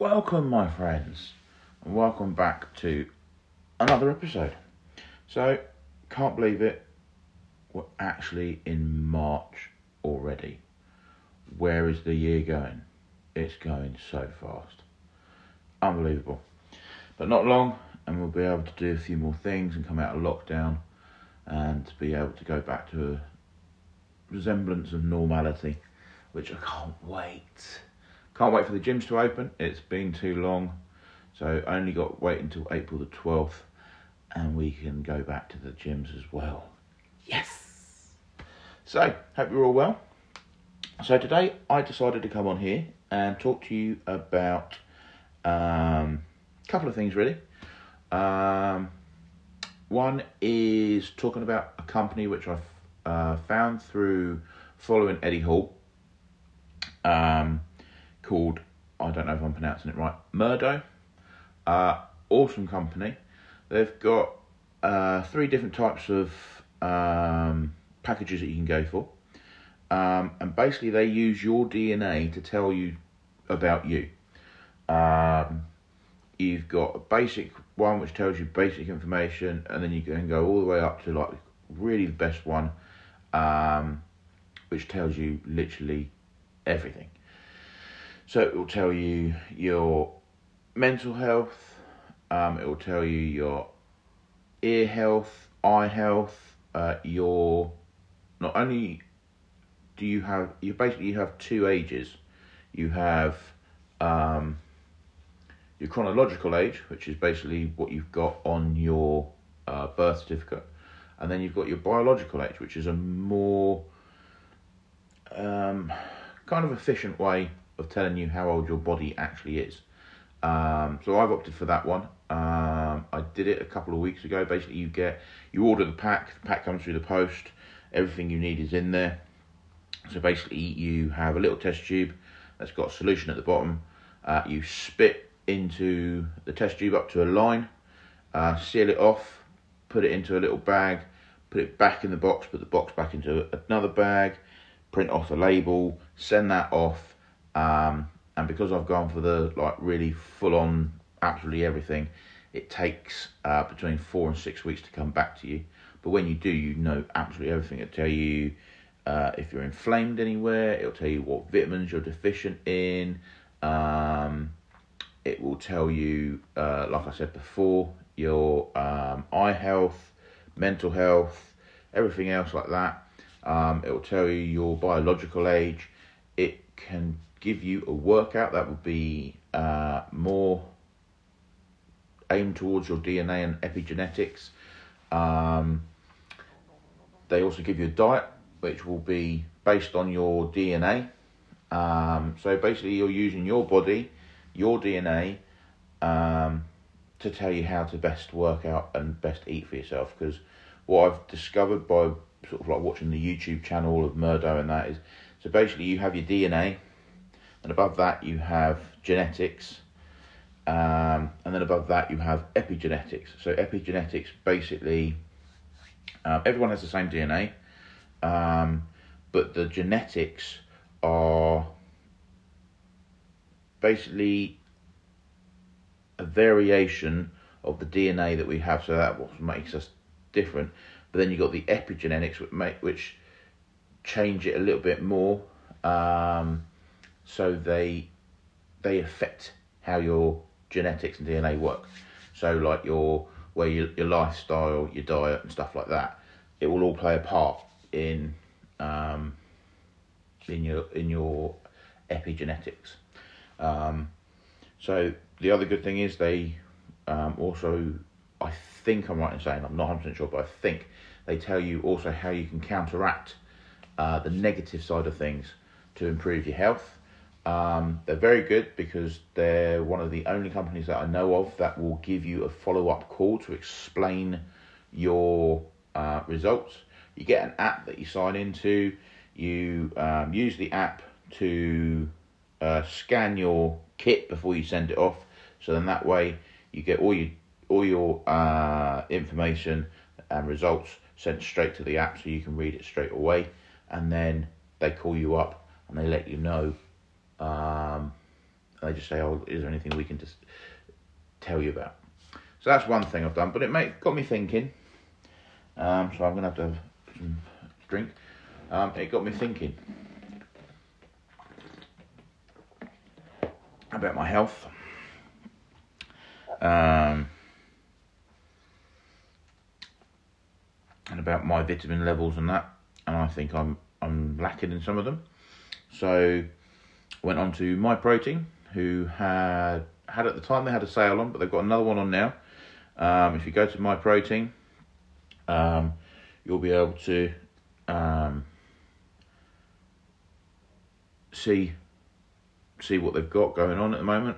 Welcome, my friends, and welcome back to another episode. So, can't believe it, we're actually in March already. Where is the year going? It's going so fast. Unbelievable. But not long, and we'll be able to do a few more things and come out of lockdown and be able to go back to a resemblance of normality, which I can't wait. Can't wait for the gyms to open. It's been too long, so only got wait until April the 12th and we can go back to the gyms as well. Yes! So, hope you're all well. So, today I decided to come on here and talk to you about um, a couple of things really. Um, one is talking about a company which I've uh, found through following Eddie Hall um, called, I don't know if I'm pronouncing it right, Muhdo. Uh, awesome company. They've got uh, three different types of um, packages that you can go for. Um, and basically, they use your DNA to tell you about you. Um, you've got a basic one which tells you basic information, and then you can go all the way up to like really the best one, um, which tells you literally everything. So it will tell you your mental health, um, it will tell you your ear health, eye health, uh, your not only do you have you basically you have two ages. You have um, your chronological age, which is basically what you've got on your uh, birth certificate, and then you've got your biological age, which is a more um, kind of efficient way of telling you how old your body actually is. Um, so I've opted for that one. Um, I did it a couple of weeks ago. Basically, you get you order the pack. The pack comes through the post. Everything you need is in there. So basically, you have a little test tube that's got a solution at the bottom. Uh, you spit into the test tube up to a line, uh, seal it off, put it into a little bag, put it back in the box, put the box back into another bag, print off the label, send that off. Um, and because I've gone for the like really full on absolutely everything, it takes uh, between four and six weeks to come back to you. But when you do, you know absolutely everything. It'll tell you uh, if you're inflamed anywhere. It'll tell you what vitamins you're deficient in. Um, it will tell you, uh, like I said before, your um, eye health, mental health, everything else like that. Um, it will tell you your biological age. It can give you a workout that would be uh, more aimed towards your DNA and epigenetics. Um, they also give you a diet which will be based on your DNA. Um, so basically, you're using your body, your DNA, um, to tell you how to best work out and best eat for yourself. Because what I've discovered by sort of like watching the YouTube channel of Muhdo and that is, so basically you have your DNA, and above that you have genetics, um, and then above that you have epigenetics. So epigenetics basically, um, everyone has the same DNA, um, but the genetics are basically a variation of the DNA that we have. So that what makes us different. But then you've got the epigenetics, which make which change it a little bit more. Um, so they they affect how your genetics and DNA work. So like your where your your lifestyle, your diet, and stuff like that, it will all play a part in um, in your in your epigenetics. Um, so the other good thing is they um, also, I think I'm right in saying I'm not 100 sure, but I think they tell you also how you can counteract uh, the negative side of things to improve your health. Um, they're very good because they're one of the only companies that I know of that will give you a follow up call to explain your uh, results. You get an app that you sign into. You um, use the app to uh, scan your kit before you send it off. So then that way you get all your all your uh, information and results sent straight to the app, so you can read it straight away. And then they call you up and they let you know um, they just say, "Oh, is there anything we can just tell you about?" So that's one thing I've done, but it made, got me thinking. Um, so I'm gonna have to have some drink. Um, it got me thinking about my health. Um, and about my vitamin levels and that, and I think I'm I'm lacking in some of them. So went on to My Protein, who had had at the time they had a sale on, but they've got another one on now. Um, if you go to Myprotein, um, you'll be able to um, see see what they've got going on at the moment.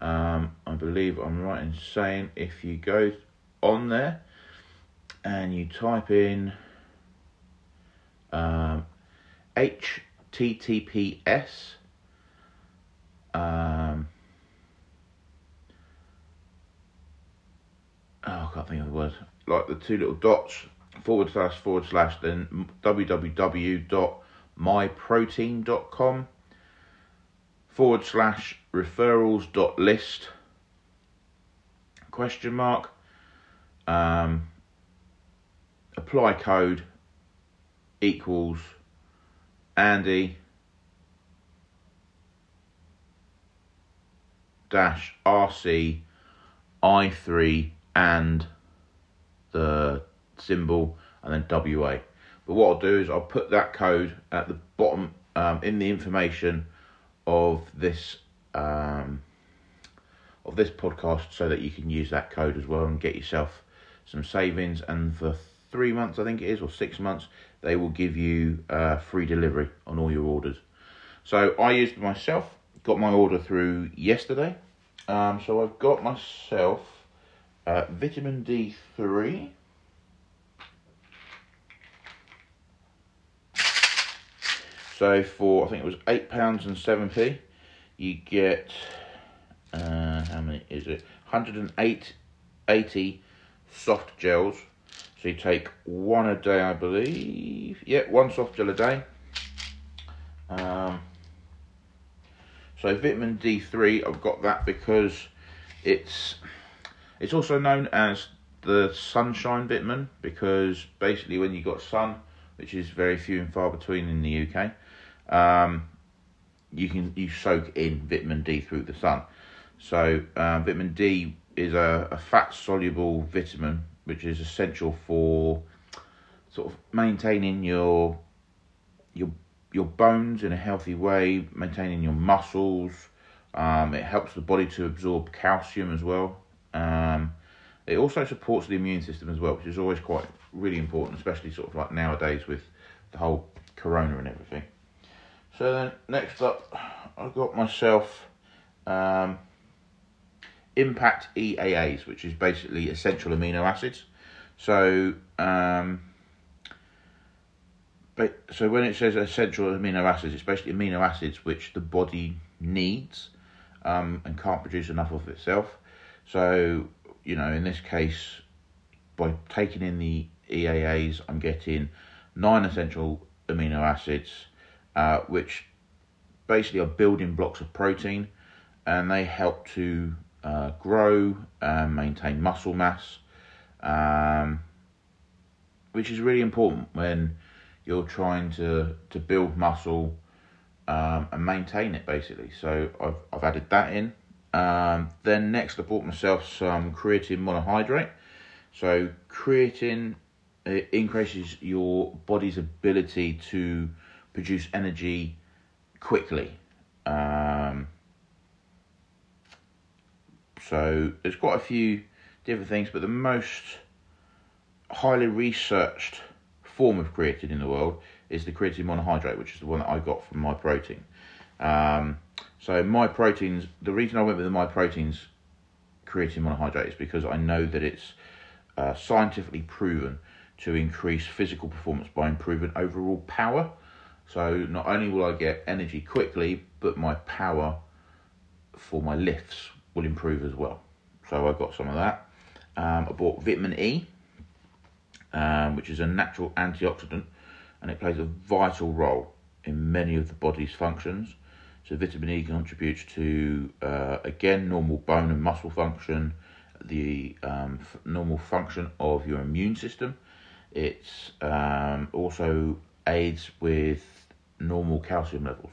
Um, I believe I'm right in saying if you go on there and you type in um, HTTPS um, oh, I can't think of the word. Like the two little dots forward slash forward slash then www.myprotein.com forward slash referrals dot list question mark um, apply code equals Andy dash RC I3 and the symbol and then WA. But what I'll do is I'll put that code at the bottom um, in the information of this um, of this podcast so that you can use that code as well and get yourself some savings and for three months I think it is or six months they will give you uh, free delivery on all your orders. So I used myself, got my order through yesterday. Um, so I've got myself uh, vitamin D3. So for I think it was eight pounds and seven p, you get uh, how many is it? 108 80 soft gels so you take one a day, I believe. Yeah, one soft gel a day. Um, so vitamin D3, I've got that because it's it's also known as the sunshine vitamin because basically when you got sun, which is very few and far between in the UK, um, you can you soak in vitamin D through the sun. So um, vitamin D is a, a fat soluble vitamin which is essential for sort of maintaining your your your bones in a healthy way, maintaining your muscles. Um, it helps the body to absorb calcium as well. Um, it also supports the immune system as well, which is always quite really important, especially sort of like nowadays with the whole corona and everything. So then next up, I've got myself um, impact EAAs, which is basically essential amino acids. So, um, so when it says essential amino acids, it's basically amino acids which the body needs um, and can't produce enough of itself. So, you know, in this case, by taking in the EAAs, I'm getting nine essential amino acids, uh, which basically are building blocks of protein, and they help to uh, grow and maintain muscle mass, um, which is really important when you're trying to, to build muscle um, and maintain it basically. So I've, I've added that in. Um, then next I bought myself some creatine monohydrate. So creatine increases your body's ability to produce energy quickly. Um, so there's quite a few different things, but the most highly researched form of creatine in the world is the creatine monohydrate, which is the one that I got from Myprotein. Um, so my proteins, the reason I went with the Myproteins creatine monohydrate is because I know that it's uh, scientifically proven to increase physical performance by improving overall power. So not only will I get energy quickly, but my power for my lifts will improve as well. So I got some of that. Um, I bought vitamin E, um, which is a natural antioxidant, and it plays a vital role in many of the body's functions. So vitamin E contributes to uh, again normal bone and muscle function, the um, f- normal function of your immune system. It um, also aids with normal calcium levels.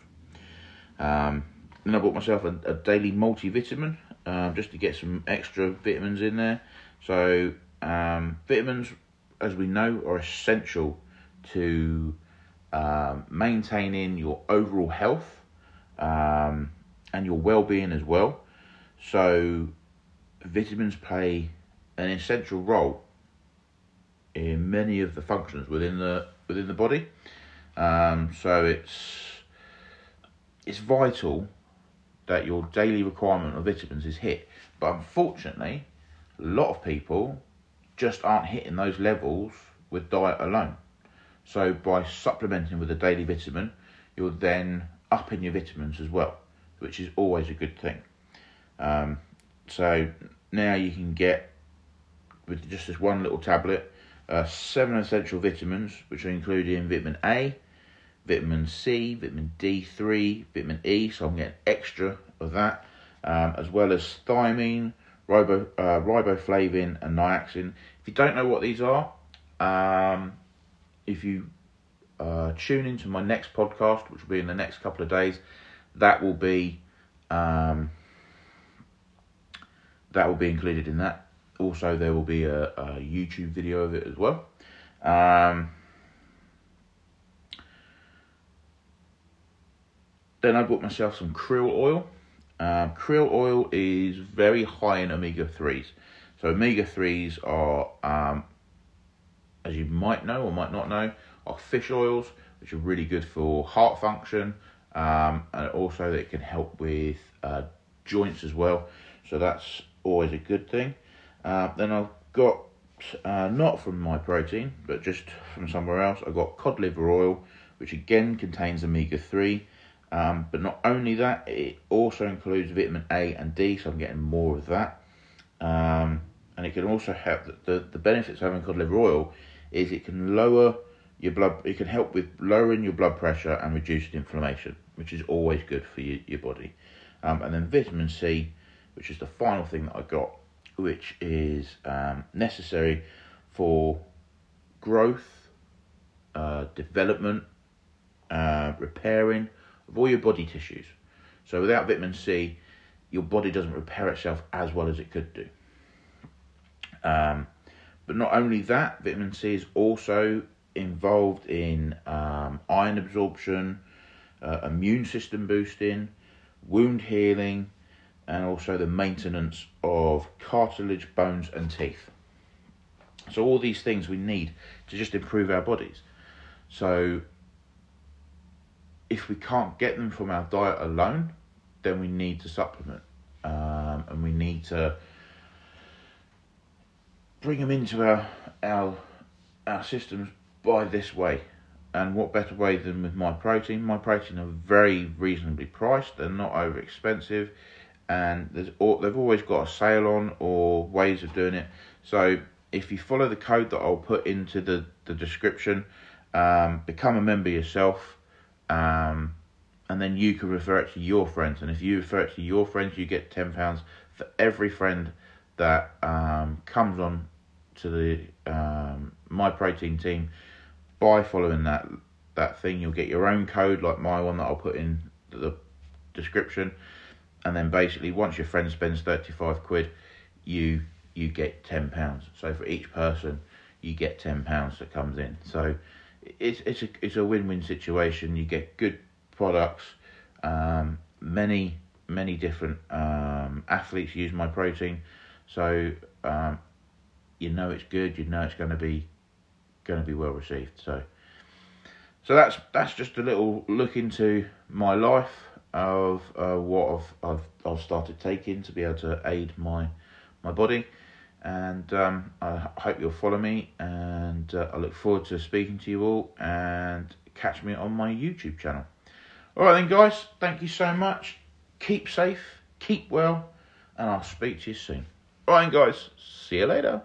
Um, then I bought myself a, a daily multivitamin um, just to get some extra vitamins in there. So um, vitamins, as we know, are essential to um, maintaining your overall health um, and your well-being as well. So vitamins play an essential role in many of the functions within the within the body. Um, so it's it's vital that your daily requirement of vitamins is hit. But unfortunately, a lot of people just aren't hitting those levels with diet alone. So by supplementing with a daily vitamin, you're then upping your vitamins as well, which is always a good thing. Um, so now you can get with just this one little tablet uh, seven essential vitamins, which are included in vitamin A, vitamin C, vitamin D3, vitamin E, so I'm getting extra of that, um, as well as thiamine, ribo, uh, riboflavin, and niacin. If you don't know what these are, um, if you uh, tune into my next podcast, which will be in the next couple of days, that will be um, that will be included in that. Also, there will be a, a YouTube video of it as well. Um, then I bought myself some krill oil. Um, krill oil is very high in omega 3s. So, omega 3s are, um, as you might know or might not know, are fish oils, which are really good for heart function um, and also it can help with uh, joints as well. So, that's always a good thing. Uh, then I've got, uh, not from my protein, but just from somewhere else, I've got cod liver oil, which again contains omega 3. Um, but not only that, it also includes vitamin A and D, so I'm getting more of that. Um, and it can also help, the, the benefits of having cod liver oil is it can lower your blood, it can help with lowering your blood pressure and reducing inflammation, which is always good for your, your body. Um, and then vitamin C, which is the final thing that I got, which is um, necessary for growth, uh, development, uh, repairing of all your body tissues. So without vitamin C, your body doesn't repair itself as well as it could do. Um, but not only that, vitamin C is also involved in um, iron absorption, uh, immune system boosting, wound healing, and also the maintenance of cartilage, bones, and teeth. So, all these things we need to just improve our bodies. So, if we can't get them from our diet alone, then we need to supplement. Um, and we need to bring them into our, our, our systems by this way. And what better way than with my protein? My protein are very reasonably priced. They're not over expensive and there's they've always got a sale on or ways of doing it. So if you follow the code that I'll put into the, the description, um, become a member yourself, um, and then you can refer it to your friends. And if you refer it to your friends, you get ten pounds for every friend that um, comes on to the um, My Protein team by following that that thing. You'll get your own code like my one that I'll put in the description and then basically once your friend spends 35 quid you you get 10 pounds so for each person you get 10 pounds that comes in so it's it's a it's a win-win situation. You get good products um, many many different um, athletes use my protein, so um, you know it's good you know it's going to be going to be well received. So so that's that's just a little look into my life of uh, what I've, I've I've started taking to be able to aid my my body, and um, I hope you'll follow me. And uh, I look forward to speaking to you all and catch me on my YouTube channel. All right then, guys. Thank you so much. Keep safe, keep well, and I'll speak to you soon. All right, guys. See you later.